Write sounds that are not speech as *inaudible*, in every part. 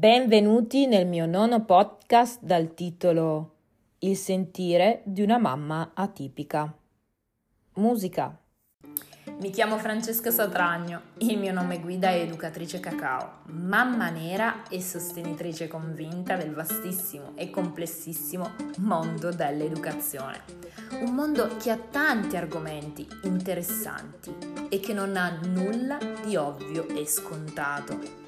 Benvenuti nel mio nono podcast dal titolo Il sentire di una mamma atipica. Musica. Mi chiamo Francesca Satragno, il mio nome guida è educatrice cacao, mamma nera e sostenitrice convinta del vastissimo e complessissimo mondo dell'educazione. Un mondo che ha tanti argomenti interessanti e che non ha nulla di ovvio e scontato.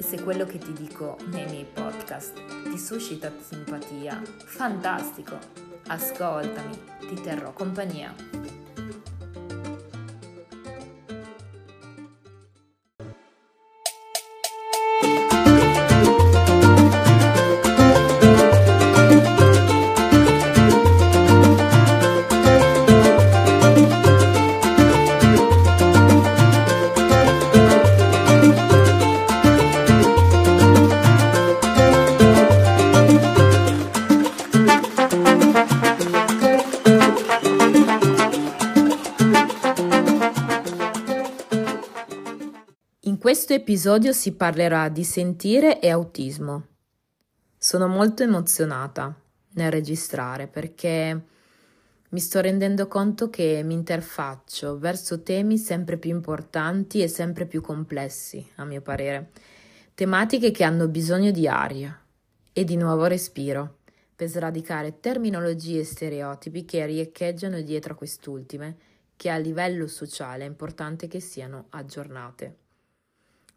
Se quello che ti dico nei miei podcast ti suscita simpatia, fantastico! Ascoltami, ti terrò compagnia. Questo episodio si parlerà di sentire e autismo. Sono molto emozionata nel registrare perché mi sto rendendo conto che mi interfaccio verso temi sempre più importanti e sempre più complessi, a mio parere. Tematiche che hanno bisogno di aria e di nuovo respiro per sradicare terminologie e stereotipi che riecheggiano dietro a quest'ultime, che a livello sociale è importante che siano aggiornate.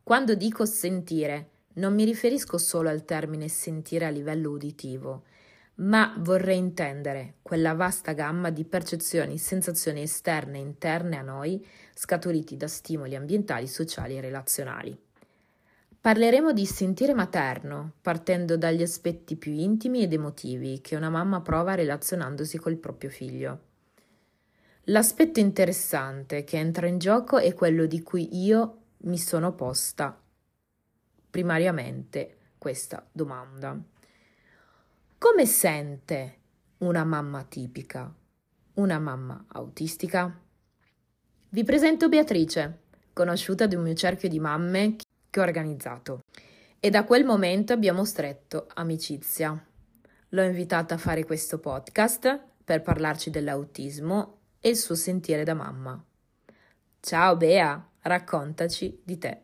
Quando dico sentire, non mi riferisco solo al termine sentire a livello uditivo, ma vorrei intendere quella vasta gamma di percezioni, sensazioni esterne e interne a noi, scaturiti da stimoli ambientali, sociali e relazionali. Parleremo di sentire materno, partendo dagli aspetti più intimi ed emotivi che una mamma prova relazionandosi col proprio figlio. L'aspetto interessante che entra in gioco è quello di cui io mi sono posta primariamente questa domanda. Come sente una mamma tipica, una mamma autistica? Vi presento Beatrice, conosciuta di un mio cerchio di mamme che ho organizzato e da quel momento abbiamo stretto amicizia. L'ho invitata a fare questo podcast per parlarci dell'autismo e il suo sentire da mamma. Ciao Bea! Raccontaci di te.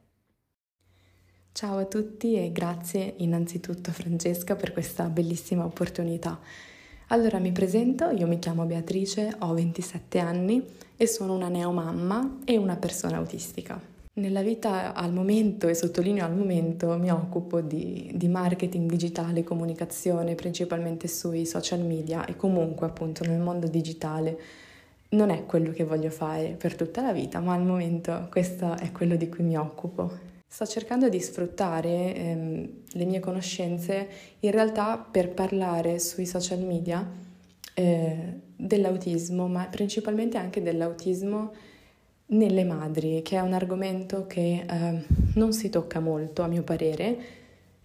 Ciao a tutti e grazie innanzitutto Francesca per questa bellissima opportunità. Allora mi presento, io mi chiamo Beatrice, ho 27 anni e sono una neomamma e una persona autistica. Nella vita al momento, e sottolineo al momento, mi occupo di, di marketing digitale, comunicazione, principalmente sui social media e comunque appunto nel mondo digitale non è quello che voglio fare per tutta la vita, ma al momento questo è quello di cui mi occupo. Sto cercando di sfruttare ehm, le mie conoscenze in realtà per parlare sui social media eh, dell'autismo, ma principalmente anche dell'autismo nelle madri, che è un argomento che eh, non si tocca molto a mio parere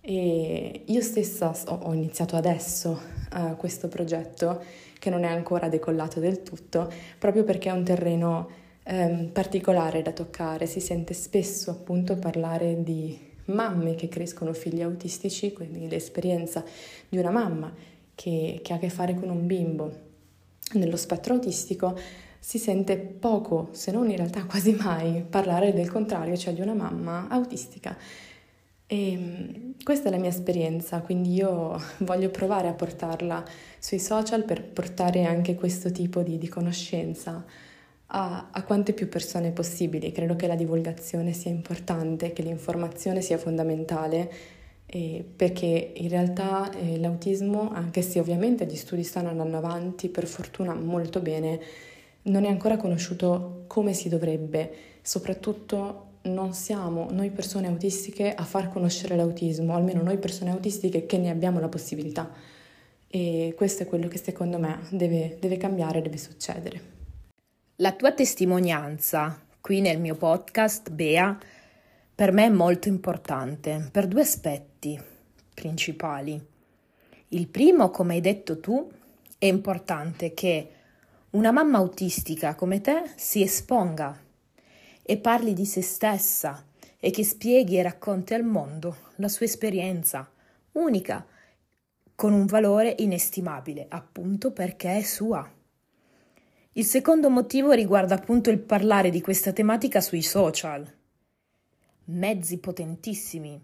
e io stessa ho iniziato adesso uh, questo progetto che non è ancora decollato del tutto, proprio perché è un terreno um, particolare da toccare. Si sente spesso appunto parlare di mamme che crescono figli autistici, quindi l'esperienza di una mamma che, che ha a che fare con un bimbo nello spettro autistico si sente poco, se non in realtà quasi mai, parlare del contrario, cioè di una mamma autistica. E ehm, questa è la mia esperienza, quindi io *laughs* voglio provare a portarla sui social per portare anche questo tipo di, di conoscenza a, a, quante più persone possibili. Credo che la divulgazione sia importante, che l'informazione sia fondamentale, eh, perché in realtà eh, l'autismo, anche se ovviamente gli studi stanno andando avanti, per fortuna molto bene, non è ancora conosciuto come si dovrebbe, soprattutto non siamo noi persone autistiche a far conoscere l'autismo, almeno noi persone autistiche che ne abbiamo la possibilità. E questo è quello che secondo me deve, deve cambiare, deve succedere. La tua testimonianza qui nel mio podcast, Bea, per me è molto importante per due aspetti principali. Il primo, come hai detto tu, è importante che una mamma autistica come te si esponga e parli di se stessa e che spieghi e racconti al mondo la sua esperienza unica, con un valore inestimabile, appunto perché è sua. Il secondo motivo riguarda appunto il parlare di questa tematica sui social. Mezzi potentissimi,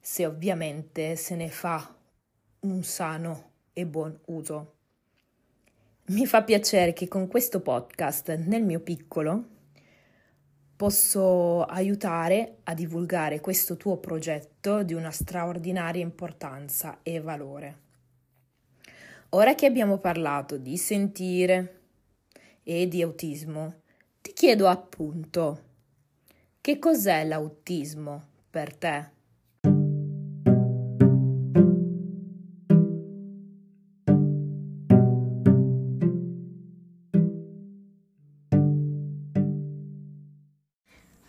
se ovviamente se ne fa un sano e buon uso. Mi fa piacere che con questo podcast, nel mio piccolo, posso aiutare a divulgare questo tuo progetto di una straordinaria importanza e valore. Ora che abbiamo parlato di sentire, e di autismo, ti chiedo appunto che cos'è l'autismo per te?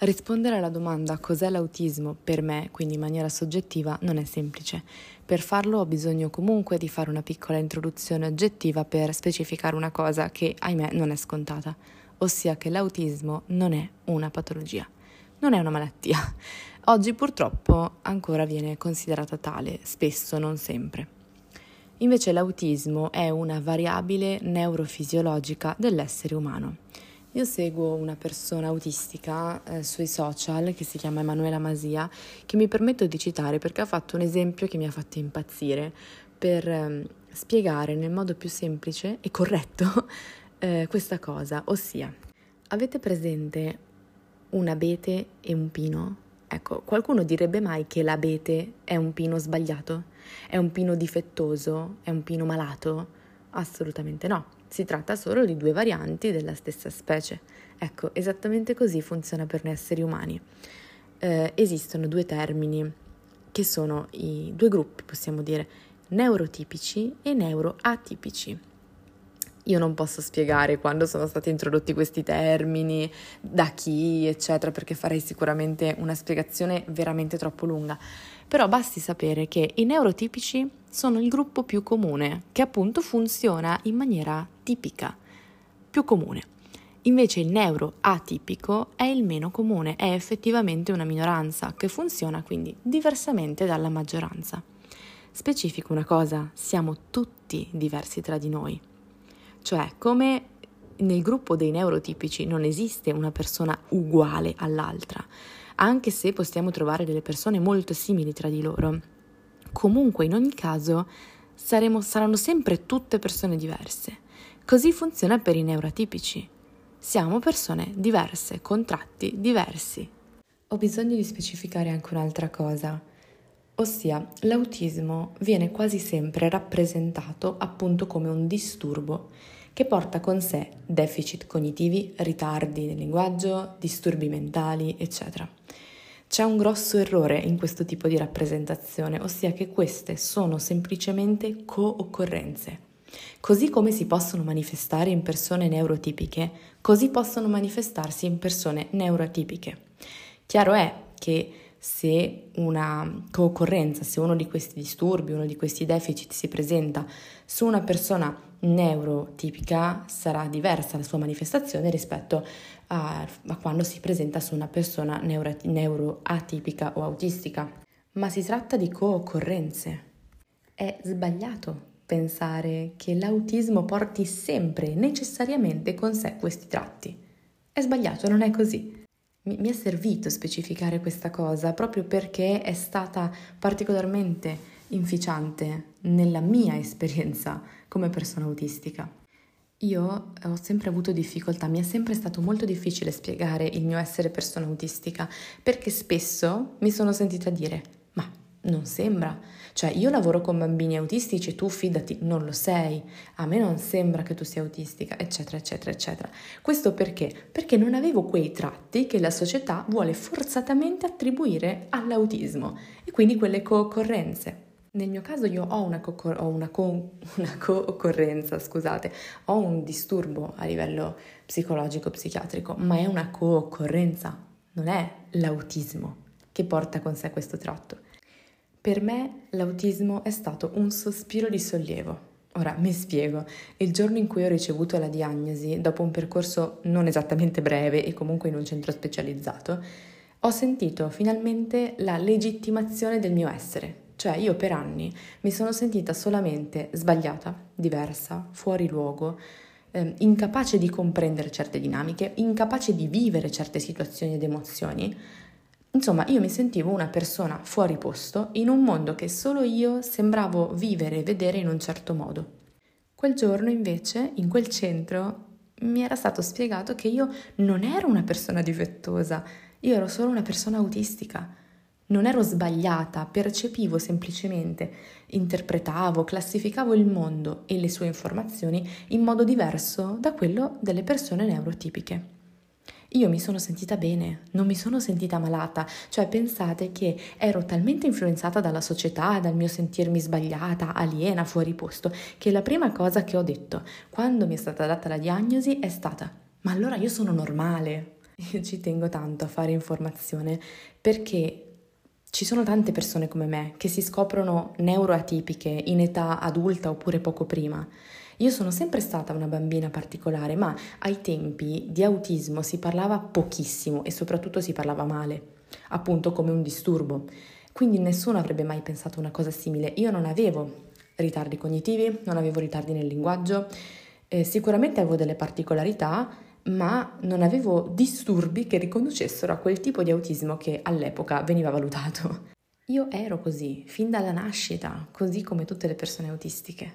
Rispondere alla domanda cos'è l'autismo per me, quindi in maniera soggettiva, non è semplice. Per farlo ho bisogno comunque di fare una piccola introduzione oggettiva per specificare una cosa che, ahimè, non è scontata, ossia che l'autismo non è una patologia, non è una malattia. Oggi purtroppo ancora viene considerata tale, spesso, non sempre. Invece l'autismo è una variabile neurofisiologica dell'essere umano io seguo una persona autistica eh, sui social che si chiama Emanuela Masia, che mi permetto di citare perché ha fatto un esempio che mi ha fatto impazzire per eh, spiegare nel modo più semplice e corretto *laughs* eh, questa cosa, ossia, avete presente un abete e un pino? Ecco, qualcuno direbbe mai che l'abete è un pino sbagliato? È un pino difettoso? È un pino malato? Assolutamente no. Si tratta solo di due varianti della stessa specie. Ecco, esattamente così funziona per noi esseri umani. Eh, esistono due termini che sono i due gruppi, possiamo dire, neurotipici e neuroatipici. Io non posso spiegare quando sono stati introdotti questi termini, da chi, eccetera, perché farei sicuramente una spiegazione veramente troppo lunga. Però basti sapere che i neurotipici sono il gruppo più comune, che appunto funziona in maniera tipica, più comune. Invece il neuroatipico è il meno comune, è effettivamente una minoranza che funziona quindi diversamente dalla maggioranza. Specifico una cosa, siamo tutti diversi tra di noi. Cioè, come nel gruppo dei neurotipici non esiste una persona uguale all'altra, anche se possiamo trovare delle persone molto simili tra di loro. Comunque, in ogni caso, saremo, saranno sempre tutte persone diverse. Così funziona per i neurotipici. Siamo persone diverse, con tratti diversi. Ho bisogno di specificare anche un'altra cosa, ossia l'autismo viene quasi sempre rappresentato appunto come un disturbo che porta con sé deficit cognitivi, ritardi nel linguaggio, disturbi mentali, eccetera. C'è un grosso errore in questo tipo di rappresentazione, ossia che queste sono semplicemente co-occorrenze. Così come si possono manifestare in persone neurotipiche, così possono manifestarsi in persone neurotipiche. Chiaro è che se una co-occorrenza, se uno di questi disturbi, uno di questi deficit si presenta su una persona neurotipica sarà diversa la sua manifestazione rispetto a, a quando si presenta su una persona neuro, neuroatipica o autistica. Ma si tratta di co-occorrenze. È sbagliato pensare che l'autismo porti sempre necessariamente con sé questi tratti. È sbagliato, non è così. Mi, mi è servito specificare questa cosa proprio perché è stata particolarmente inficiante nella mia esperienza come persona autistica. Io ho sempre avuto difficoltà, mi è sempre stato molto difficile spiegare il mio essere persona autistica perché spesso mi sono sentita dire ma non sembra, cioè io lavoro con bambini autistici, tu fidati, non lo sei, a me non sembra che tu sia autistica, eccetera, eccetera, eccetera. Questo perché? Perché non avevo quei tratti che la società vuole forzatamente attribuire all'autismo e quindi quelle co-occorrenze. Nel mio caso io ho una, co- ho una, co- *laughs* una co-occorrenza, scusate, ho un disturbo a livello psicologico-psichiatrico, ma è una co-occorrenza, non è l'autismo che porta con sé questo tratto. Per me l'autismo è stato un sospiro di sollievo. Ora mi spiego, il giorno in cui ho ricevuto la diagnosi, dopo un percorso non esattamente breve e comunque in un centro specializzato, ho sentito finalmente la legittimazione del mio essere. Cioè io per anni mi sono sentita solamente sbagliata, diversa, fuori luogo, eh, incapace di comprendere certe dinamiche, incapace di vivere certe situazioni ed emozioni. Insomma, io mi sentivo una persona fuori posto in un mondo che solo io sembravo vivere e vedere in un certo modo. Quel giorno invece, in quel centro, mi era stato spiegato che io non ero una persona difettosa, io ero solo una persona autistica. Non ero sbagliata, percepivo semplicemente, interpretavo, classificavo il mondo e le sue informazioni in modo diverso da quello delle persone neurotipiche. Io mi sono sentita bene, non mi sono sentita malata, cioè pensate che ero talmente influenzata dalla società, dal mio sentirmi sbagliata, aliena, fuori posto, che la prima cosa che ho detto quando mi è stata data la diagnosi è stata ma allora io sono normale. Io *laughs* ci tengo tanto a fare informazione perché ci sono tante persone come me che si scoprono neuroatipiche in età adulta oppure poco prima. Io sono sempre stata una bambina particolare, ma ai tempi di autismo si parlava pochissimo e soprattutto si parlava male, appunto come un disturbo. Quindi nessuno avrebbe mai pensato una cosa simile. Io non avevo ritardi cognitivi, non avevo ritardi nel linguaggio, eh, sicuramente avevo delle particolarità, ma non avevo disturbi che riconducessero a quel tipo di autismo che all'epoca veniva valutato. Io ero così, fin dalla nascita, così come tutte le persone autistiche.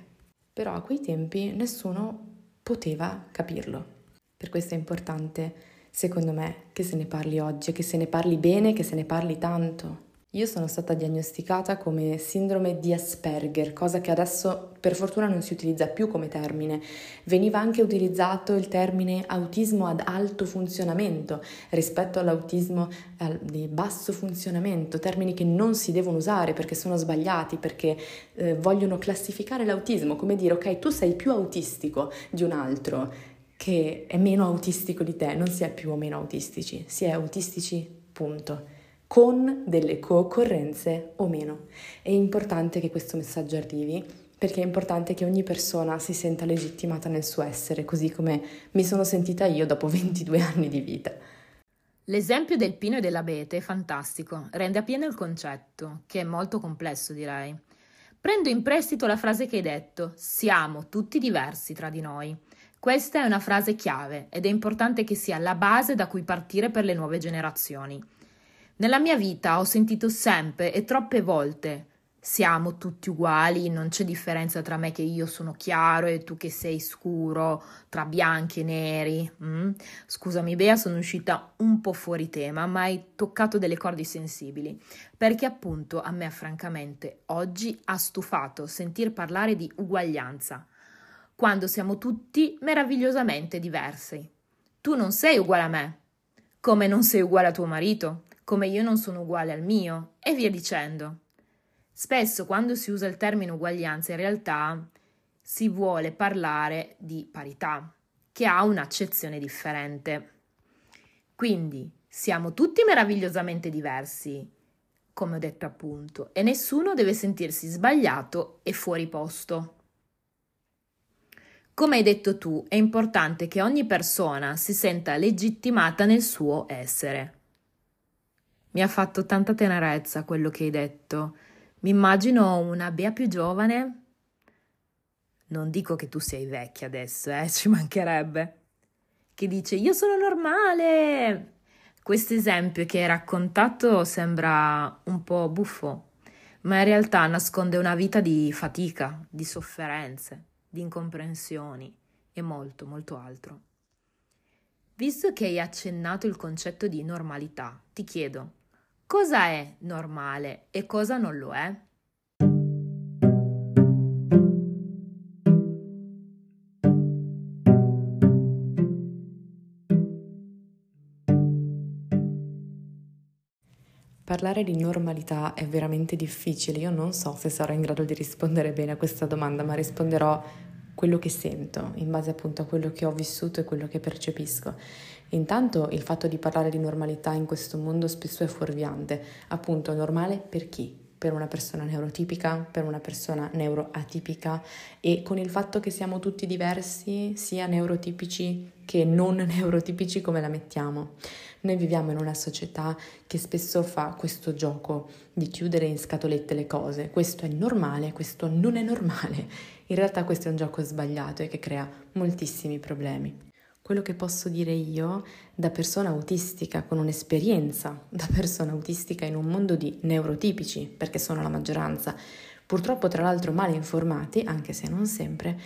Però a quei tempi nessuno poteva capirlo. Per questo è importante, secondo me, che se ne parli oggi, che se ne parli bene, che se ne parli tanto. Io sono stata diagnosticata come sindrome di Asperger, cosa che adesso per fortuna non si utilizza più come termine. Veniva anche utilizzato il termine autismo ad alto funzionamento rispetto all'autismo di basso funzionamento, termini che non si devono usare perché sono sbagliati, perché eh, vogliono classificare l'autismo, come dire ok, tu sei più autistico di un altro che è meno autistico di te, non si è più o meno autistici, si è autistici, punto con delle co-occorrenze o meno. È importante che questo messaggio arrivi perché è importante che ogni persona si senta legittimata nel suo essere, così come mi sono sentita io dopo *laughs* 22 anni di vita. L'esempio del pino e dell'abete è fantastico, rende appieno il concetto, che è molto complesso direi. Prendo in prestito la frase che hai detto, siamo tutti diversi tra di noi. Questa è una frase chiave ed è importante che sia la base da cui partire per le nuove generazioni. Nella mia vita ho sentito sempre e troppe volte siamo tutti uguali, non c'è differenza tra me che io sono chiaro e tu che sei scuro, tra bianchi e neri. Mm? Scusami Bea, sono uscita un po' fuori tema, ma hai toccato delle corde sensibili, perché appunto a me francamente oggi ha stufato sentir parlare di uguaglianza, quando siamo tutti meravigliosamente diversi. Tu non sei uguale a me, come non sei uguale a tuo marito, come io non sono uguale al mio, e via dicendo. Spesso quando si usa il termine uguaglianza in realtà si vuole parlare di parità, che ha un'accezione differente. Quindi siamo tutti meravigliosamente diversi, come ho detto appunto, e nessuno deve sentirsi sbagliato e fuori posto. Come hai detto tu, è importante che ogni persona si senta legittimata nel suo essere. Mi ha fatto tanta tenerezza quello che hai detto. Mi immagino una Bea più giovane. Non dico che tu sei vecchia adesso, eh, *laughs* ci mancherebbe. Che dice io sono normale. Questo esempio che hai raccontato sembra un po' buffo, ma in realtà nasconde una vita di fatica, di sofferenze, di incomprensioni e molto, molto altro. Visto che hai accennato il concetto di normalità, ti chiedo, cosa è normale e cosa non lo è? Parlare di normalità è veramente difficile, io non so se sarò in grado di rispondere bene a questa domanda, ma risponderò quello che sento, in base appunto a quello che ho vissuto e quello che percepisco. Intanto il fatto di parlare di normalità in questo mondo spesso è fuorviante, appunto normale per chi? per una persona neurotipica, per una persona neuroatipica e con il fatto che siamo tutti diversi, sia neurotipici che non *laughs* neurotipici come la mettiamo. Noi viviamo in una società che spesso fa questo gioco di chiudere in scatolette le cose. Questo è normale, questo non è normale. In realtà questo è un gioco sbagliato e che crea moltissimi problemi. Quello che posso dire io da persona autistica, con un'esperienza da persona autistica in un mondo di neurotipici, perché sono la maggioranza, purtroppo tra l'altro male informati, anche se non sempre,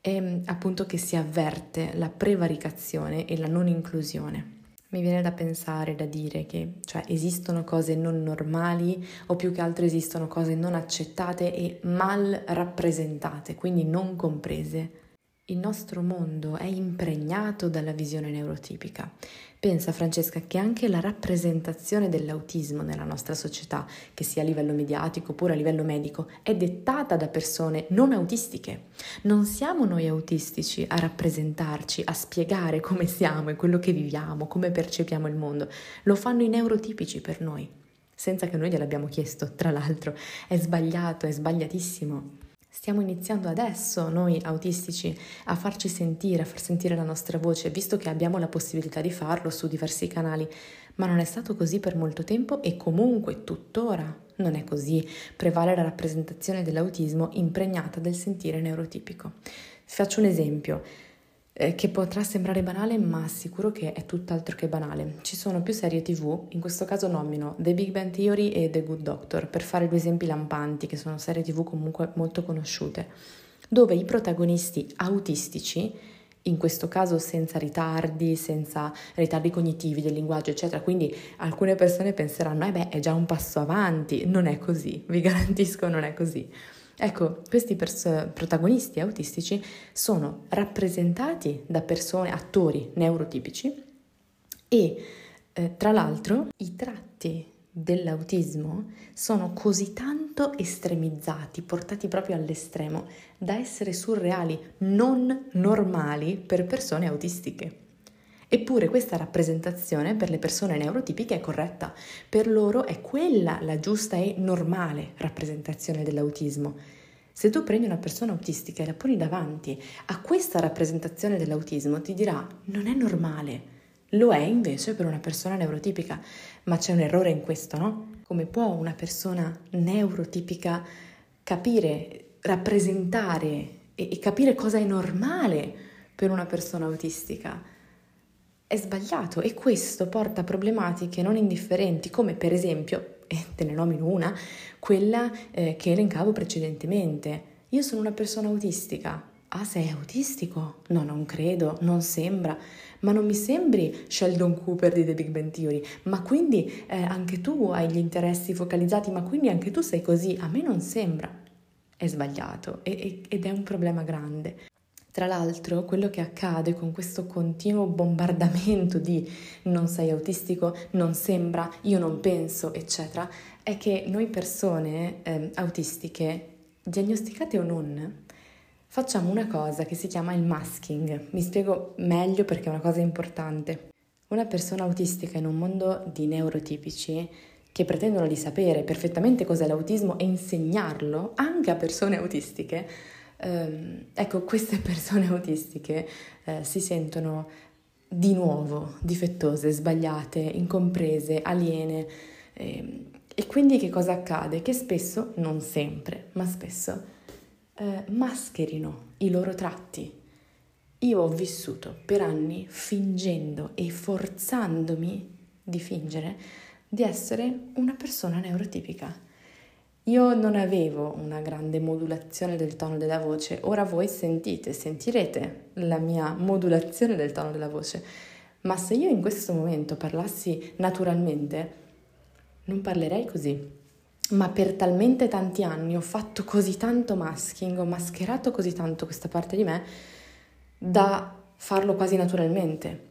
è appunto che si avverte la prevaricazione e la non inclusione. Mi viene da pensare, da dire che cioè, esistono cose non normali o più che altro esistono cose non accettate e mal rappresentate, quindi non comprese. Il nostro mondo è impregnato dalla visione neurotipica. Pensa Francesca che anche la rappresentazione dell'autismo nella nostra società, che sia a livello mediatico oppure a livello medico, è dettata da persone non autistiche. Non siamo noi autistici a rappresentarci, a spiegare come siamo e quello che viviamo, come percepiamo il mondo. Lo fanno i neurotipici per noi, senza che noi gliel'abbiamo chiesto. Tra l'altro è sbagliato, è sbagliatissimo. Stiamo iniziando adesso noi autistici a farci sentire, a far sentire la nostra voce, visto che abbiamo la possibilità di farlo su diversi canali, ma non è stato così per molto tempo e comunque tuttora non è così. Prevale la rappresentazione dell'autismo impregnata del sentire neurotipico. Faccio un esempio eh, che potrà sembrare banale, ma sicuro che è tutt'altro che banale. Ci sono più serie TV, in questo caso nomino The Big Bang Theory e The Good Doctor, per fare due esempi lampanti, che sono serie TV comunque molto conosciute, dove i protagonisti autistici, in questo caso senza ritardi, senza ritardi cognitivi del linguaggio, eccetera. Quindi alcune persone penseranno, eh beh, è già un passo avanti. Non è così, vi *laughs* garantisco, non è così. Ecco, questi pers- protagonisti autistici sono rappresentati da persone, attori neurotipici e eh, tra l'altro i tratti dell'autismo sono così tanto estremizzati, portati proprio all'estremo, da essere surreali, non normali per persone autistiche. Eppure questa rappresentazione per le persone neurotipiche è corretta, per loro è quella la giusta e normale rappresentazione dell'autismo. Se tu prendi una persona autistica e la poni davanti a questa rappresentazione dell'autismo, ti dirà non è normale. Lo è invece per una persona neurotipica, ma c'è un errore in questo, no? Come può una persona neurotipica capire, rappresentare e, capire cosa è normale per una persona autistica? È sbagliato e questo porta a problematiche non indifferenti come per esempio, e te ne nomino una, quella eh, che elencavo precedentemente. Io sono una persona autistica. Ah, sei autistico? No, non credo, non sembra. Ma non mi sembri Sheldon Cooper di The Big Bang Theory. Ma quindi eh, anche tu hai gli interessi focalizzati, ma quindi anche tu sei così. A me non sembra. È sbagliato e, ed è un problema grande. Tra l'altro, quello che accade con questo continuo bombardamento di non sei autistico, non sembra, io non penso, eccetera, è che noi persone eh, autistiche, diagnosticate o non, facciamo una cosa che si chiama il masking. Mi spiego meglio perché è una cosa importante. Una persona autistica in un mondo di neurotipici che pretendono di sapere perfettamente cos'è l'autismo e insegnarlo anche a persone autistiche, ehm, ecco, queste *laughs* persone autistiche eh, si sentono di nuovo difettose, sbagliate, incomprese, aliene. Eh, e quindi che cosa accade? Che spesso, non sempre, ma spesso, eh, mascherino i loro tratti. Io ho vissuto per anni fingendo e forzandomi di fingere di essere una persona neurotipica io non avevo una grande modulazione del tono della voce, ora voi sentite, sentirete la mia modulazione del tono della voce, ma se io in questo momento parlassi naturalmente, non parlerei così. Ma per talmente tanti anni ho fatto così tanto masking, ho mascherato così tanto questa parte di me da farlo quasi naturalmente.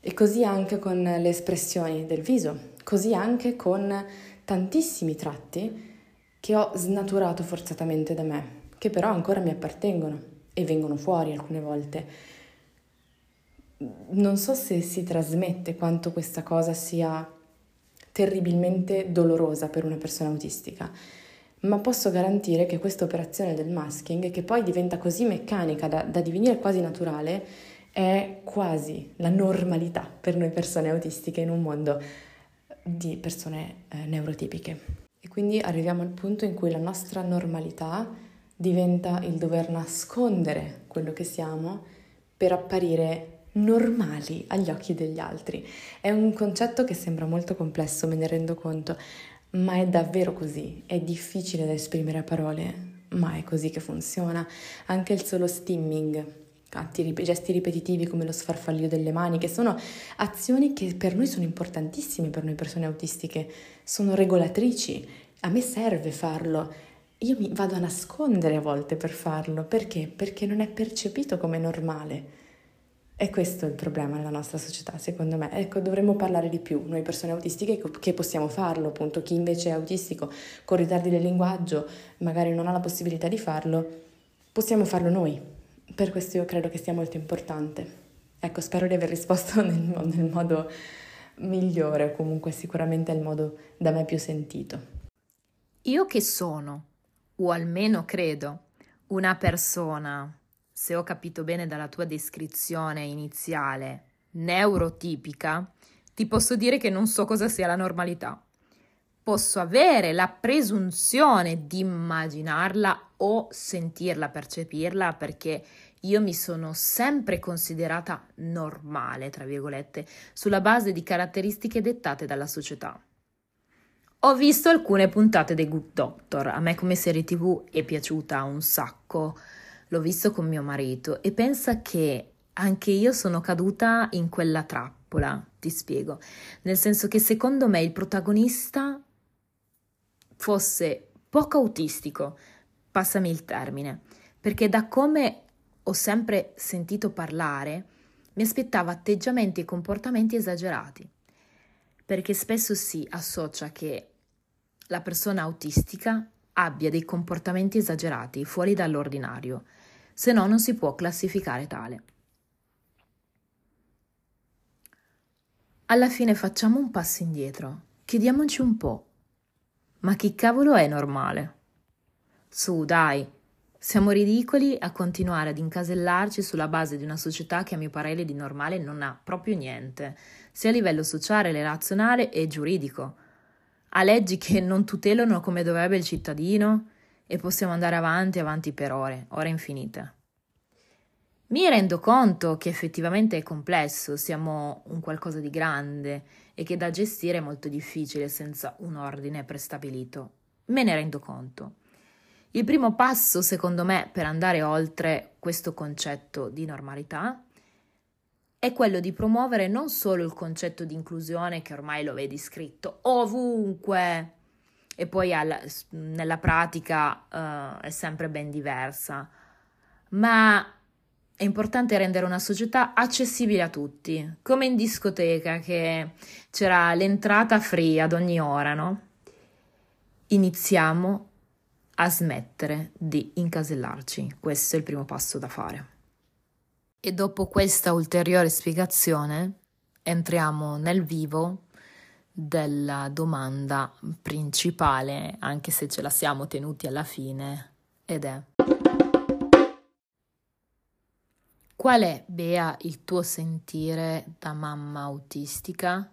E così anche con le espressioni del viso, così anche con tantissimi tratti che ho snaturato forzatamente da me, che però ancora mi appartengono e vengono fuori alcune volte. Non so se si trasmette quanto questa cosa sia terribilmente dolorosa per una persona autistica, ma posso garantire che questa operazione del masking, che poi diventa così meccanica da, da divenire quasi naturale, è quasi la normalità per noi persone autistiche in un mondo di persone eh, neurotipiche. Quindi arriviamo al punto in cui la nostra normalità diventa il dover nascondere quello che siamo per apparire normali agli occhi degli altri. È un concetto che sembra molto complesso, me ne rendo conto, ma è davvero così. È difficile da esprimere a parole, ma è così che funziona. Anche il solo stimming, atti, gesti ripetitivi come lo sfarfallio delle mani, che sono azioni che per noi sono importantissime, per noi persone autistiche, sono regolatrici. A me serve farlo. Io mi vado a nascondere a volte per farlo. Perché? Perché non è percepito come normale. E questo è il problema nella nostra società, secondo me. Ecco, dovremmo parlare di più, noi persone autistiche, che possiamo farlo, appunto, chi invece è autistico con ritardi del linguaggio, magari non ha la possibilità di farlo, possiamo farlo noi. Per questo io credo che sia molto importante. Ecco, spero di aver risposto *laughs* nel, nel modo migliore, o comunque sicuramente è il modo da me più sentito. Io che sono, o almeno credo, una persona se ho capito bene dalla tua descrizione iniziale, neurotipica, ti posso dire che non so cosa sia la normalità. Posso avere la presunzione di immaginarla o sentirla, percepirla, perché io mi sono sempre considerata normale, tra virgolette, sulla base di caratteristiche dettate dalla società. Ho visto alcune puntate dei Good Doctor, a me come serie tv è piaciuta un sacco. L'ho visto con mio marito. E pensa che anche io sono caduta in quella trappola, ti spiego, nel senso che secondo me il protagonista fosse poco autistico, passami il termine, perché da come ho sempre sentito parlare, mi aspettavo atteggiamenti e comportamenti esagerati, perché spesso si associa che la persona autistica abbia dei comportamenti esagerati, fuori dall'ordinario, se no non si può classificare tale. Alla fine facciamo un passo indietro, chiediamoci un po', ma chi cavolo è normale? Su, dai, siamo ridicoli a continuare ad incasellarci sulla base di una società che a mio parere di normale non ha proprio niente, sia a livello sociale, relazionale e giuridico. Ha leggi che non tutelano come dovrebbe il cittadino, e possiamo andare avanti, avanti per ore, ore infinite. Mi rendo conto che effettivamente è complesso, siamo un qualcosa di grande e che da gestire è molto difficile senza un ordine prestabilito. Me ne rendo conto. Il primo passo, secondo me, per andare oltre questo concetto di normalità è quello di promuovere non solo il concetto di inclusione che ormai lo vedi scritto ovunque, e poi alla, nella pratica uh, è sempre ben diversa. Ma è importante rendere una società accessibile a tutti, come in discoteca che c'era l'entrata free ad ogni ora, no? Iniziamo a smettere di incasellarci, questo è il primo passo da fare. E dopo questa ulteriore spiegazione entriamo nel vivo della domanda principale, anche se ce la siamo tenuti alla fine, ed è Qual è, Bea, il tuo sentire da mamma autistica?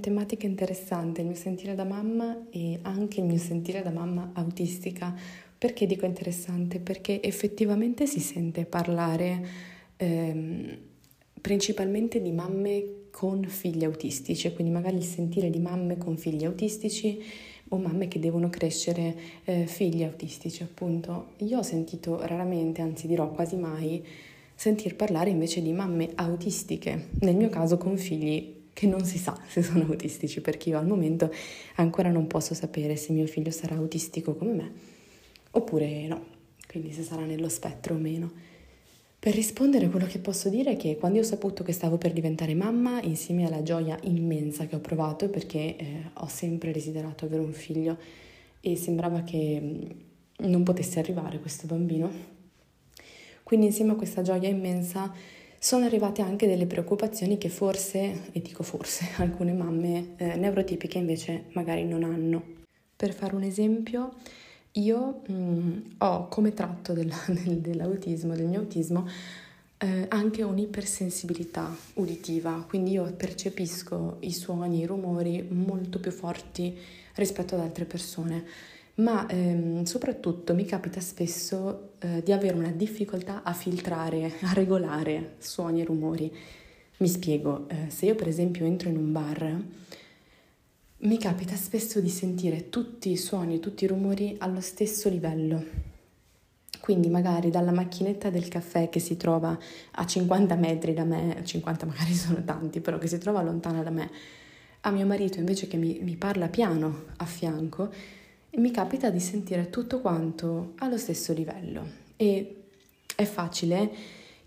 Tematica interessante, il mio sentire da mamma e anche il mio sentire da mamma autistica. Perché dico interessante? Perché effettivamente si sente parlare ehm, principalmente di mamme con figli autistici, quindi magari il sentire di mamme con figli autistici o mamme che devono crescere eh, figli autistici, appunto. Io ho sentito raramente, anzi dirò quasi mai, sentir parlare invece di mamme autistiche, nel mio caso con figli che non si sa se sono autistici, perché io al momento ancora non posso sapere se mio figlio sarà autistico come me, oppure no, quindi se sarà nello spettro o meno. Per rispondere quello che posso dire è che quando ho saputo che stavo per diventare mamma, insieme alla gioia immensa che ho provato, perché eh, ho sempre desiderato avere un figlio, e sembrava che mm, non potesse arrivare questo bambino. Quindi insieme a questa gioia immensa sono arrivate anche delle preoccupazioni che forse, e dico forse, *laughs* alcune mamme eh, neurotipiche invece magari non hanno. Per fare un esempio, io mh, mm, ho come tratto del, *laughs* del, dell'autismo, del mio autismo, eh, anche un'ipersensibilità uditiva, quindi io percepisco i suoni, i rumori molto più forti rispetto ad altre persone, ma ehm, soprattutto mi capita spesso eh, di avere una difficoltà a filtrare, *laughs* a regolare suoni e rumori. Mi spiego, eh, se io per esempio entro in un bar, mi capita spesso di sentire tutti i suoni e tutti i rumori allo stesso livello quindi magari dalla macchinetta del caffè che si trova a 50 metri da me, 50 magari *laughs* sono tanti, però che si trova lontana da me, a mio marito invece che mi, mi parla piano a fianco, mi capita di sentire tutto quanto allo stesso livello. E è facile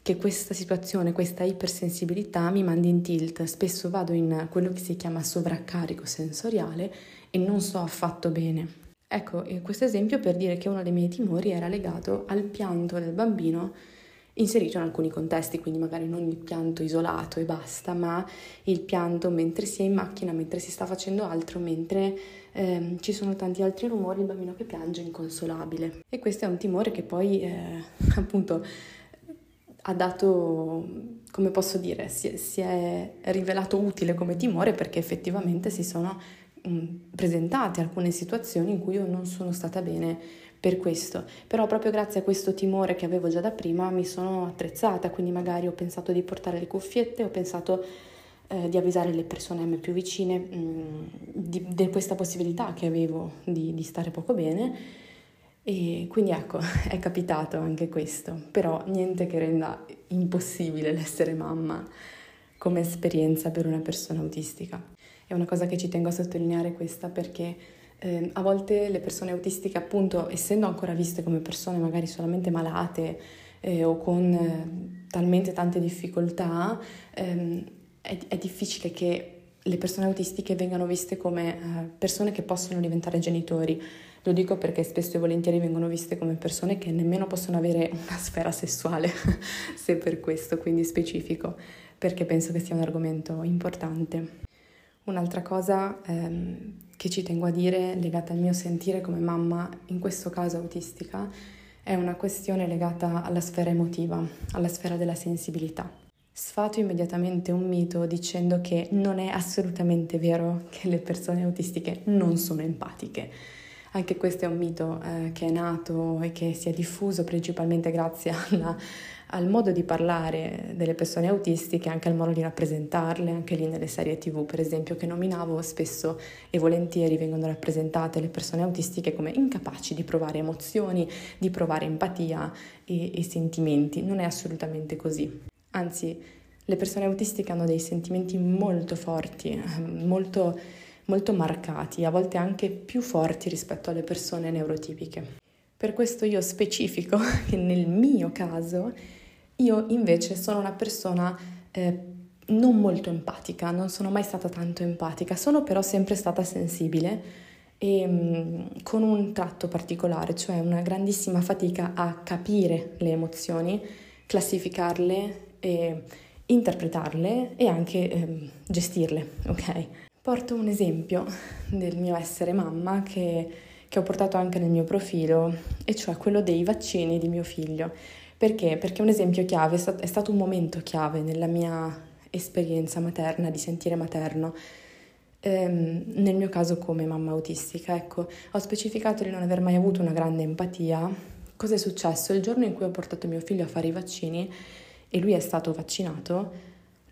che questa situazione, questa ipersensibilità mi mandi in tilt. Spesso vado in quello che si chiama sovraccarico sensoriale e non so affatto bene. Ecco, questo esempio per dire che uno dei miei timori era legato al pianto del bambino inserito in alcuni contesti, quindi magari non il pianto isolato e basta, ma il pianto mentre si è in macchina, mentre si sta facendo altro, mentre ehm, ci sono tanti altri rumori, il bambino che piange è inconsolabile. E questo è un timore che poi eh, *laughs* appunto ha dato, come posso dire, si, si è rivelato utile come timore perché effettivamente si sono presentate alcune situazioni in cui io non sono stata bene per questo, però proprio grazie a questo timore che avevo già da prima mi sono attrezzata, quindi magari ho pensato di portare le cuffiette, ho pensato eh, di avvisare le persone a me più vicine mh, di, di, questa possibilità che avevo di, di stare poco bene. E quindi ecco, *laughs* è capitato anche questo, però niente che renda impossibile l'essere mamma come esperienza per una persona autistica. È una cosa che ci tengo a sottolineare questa perché eh, a volte le persone autistiche, appunto, essendo ancora viste come persone magari solamente malate eh, o con eh, talmente tante difficoltà, ehm, è, è, difficile che le persone autistiche vengano viste come eh, persone che possono diventare genitori. Lo dico perché spesso e volentieri vengono viste come persone che nemmeno possono avere una sfera sessuale, *laughs* se per questo, quindi specifico, perché penso che sia un argomento importante. Un'altra cosa ehm, che ci tengo a dire, legata al mio sentire come mamma, in questo caso autistica, è una questione legata alla sfera emotiva, alla sfera della sensibilità. Sfato immediatamente un mito dicendo che non è assolutamente vero che le persone autistiche non sono empatiche. Anche questo è un mito eh, che è nato e che si è diffuso principalmente grazie *laughs* alla al modo di parlare delle persone autistiche, anche al modo di rappresentarle, anche lì nelle serie tv per esempio che nominavo, spesso e volentieri vengono rappresentate le persone autistiche come incapaci di provare emozioni, di provare empatia e, e sentimenti. Non è assolutamente così. Anzi, le persone autistiche hanno dei sentimenti molto forti, ehm, molto, molto marcati, a volte anche più forti rispetto alle persone neurotipiche. Per questo io specifico *laughs* che nel mio caso io invece sono una persona eh, non molto empatica, non sono mai stata tanto empatica, sono però sempre stata sensibile e mh, mm, con un tratto particolare, cioè una grandissima fatica a capire le emozioni, classificarle e interpretarle e anche eh, gestirle, ok? Porto un esempio del mio essere mamma che, che ho portato anche nel mio profilo, e cioè quello dei vaccini di mio figlio. Perché? Perché un esempio chiave, è stato un momento chiave nella mia esperienza materna, di sentire materno, ehm, nel mio caso come mamma autistica. Ecco, ho specificato di non aver mai avuto una grande empatia. Cosa è successo? Il giorno in cui ho portato mio figlio a fare i vaccini e lui è stato vaccinato,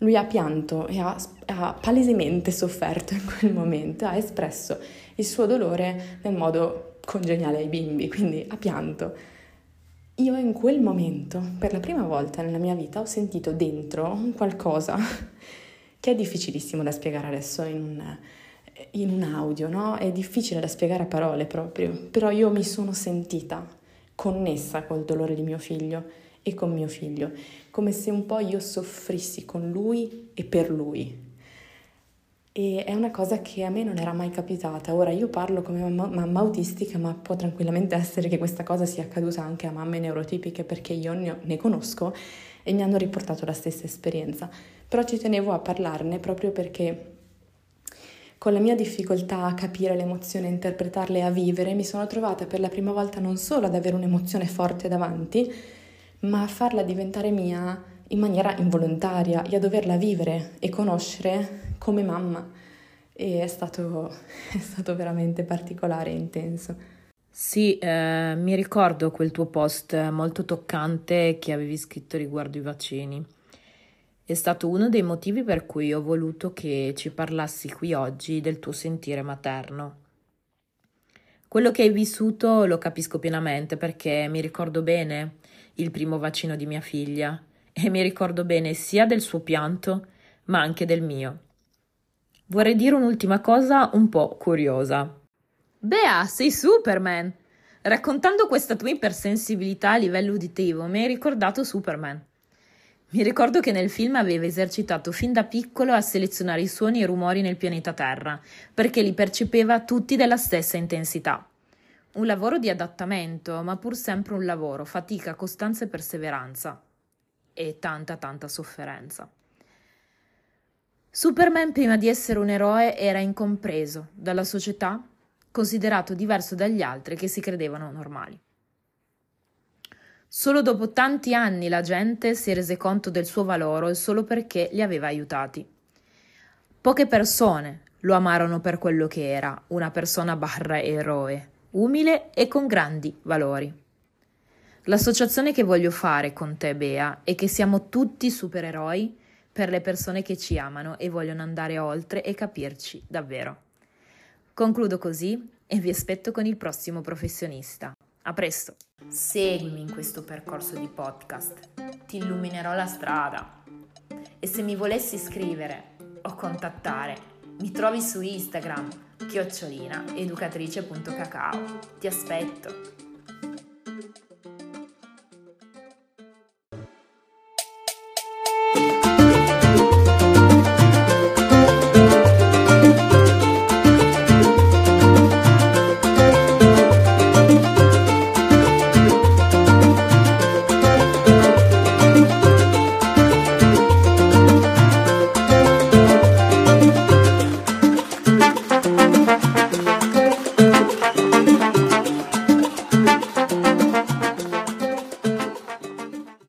lui ha pianto e ha, ha palesemente sofferto in quel momento, ha espresso il suo dolore nel modo congeniale ai bimbi, quindi ha pianto. Io in quel momento, per la prima volta nella mia vita, ho sentito dentro qualcosa *laughs* che è difficilissimo da spiegare adesso in un, in un audio, no? È difficile da spiegare a parole proprio, però io mi sono sentita connessa col dolore di mio figlio e con mio figlio, come se un po' io soffrissi con lui e per lui. E è una cosa che a me non era mai capitata. Ora io parlo come mamma, mamma, autistica, ma può tranquillamente essere che questa cosa sia accaduta anche a mamme neurotipiche perché io ne, ne conosco e mi hanno riportato la stessa esperienza. Però ci tenevo a parlarne proprio perché con la mia difficoltà a capire le emozioni, a interpretarle e a vivere, mi sono trovata per la prima volta non solo ad avere un'emozione forte davanti, ma a farla diventare mia in maniera involontaria e a doverla vivere e conoscere come mamma e è stato, *laughs* è stato veramente particolare e intenso. Sì, eh, mi ricordo quel tuo post molto toccante che avevi scritto riguardo i vaccini. È stato uno dei motivi per cui ho voluto che ci parlassi qui oggi del tuo sentire materno. Quello che hai vissuto lo capisco pienamente perché mi ricordo bene il primo vaccino di mia figlia e mi ricordo bene sia del suo pianto ma anche del mio. Vorrei dire un'ultima cosa un po' curiosa. Bea, sei Superman! Raccontando questa tua ipersensibilità a livello uditivo mi hai ricordato Superman. Mi ricordo che nel film aveva esercitato fin da piccolo a selezionare i suoni e i rumori nel pianeta Terra, perché li percepeva tutti della stessa intensità. Un lavoro di adattamento, ma pur sempre un lavoro, fatica, costanza e perseveranza. E tanta, tanta sofferenza. Superman, prima di essere un eroe, era incompreso dalla società, considerato diverso dagli altri che si credevano normali. Solo dopo tanti anni la gente si rese conto del suo valore solo perché li aveva aiutati. Poche persone lo amarono per quello che era, una persona barra eroe, umile e con grandi valori. L'associazione che voglio fare con te, Bea, è che siamo tutti supereroi per le persone che ci amano e vogliono andare oltre e capirci davvero. Concludo così e vi aspetto con il prossimo professionista. A presto! Seguimi in questo percorso di podcast, ti illuminerò la strada. E se mi volessi scrivere o contattare, mi trovi su Instagram, chiocciolina educatrice.cacao. Ti aspetto!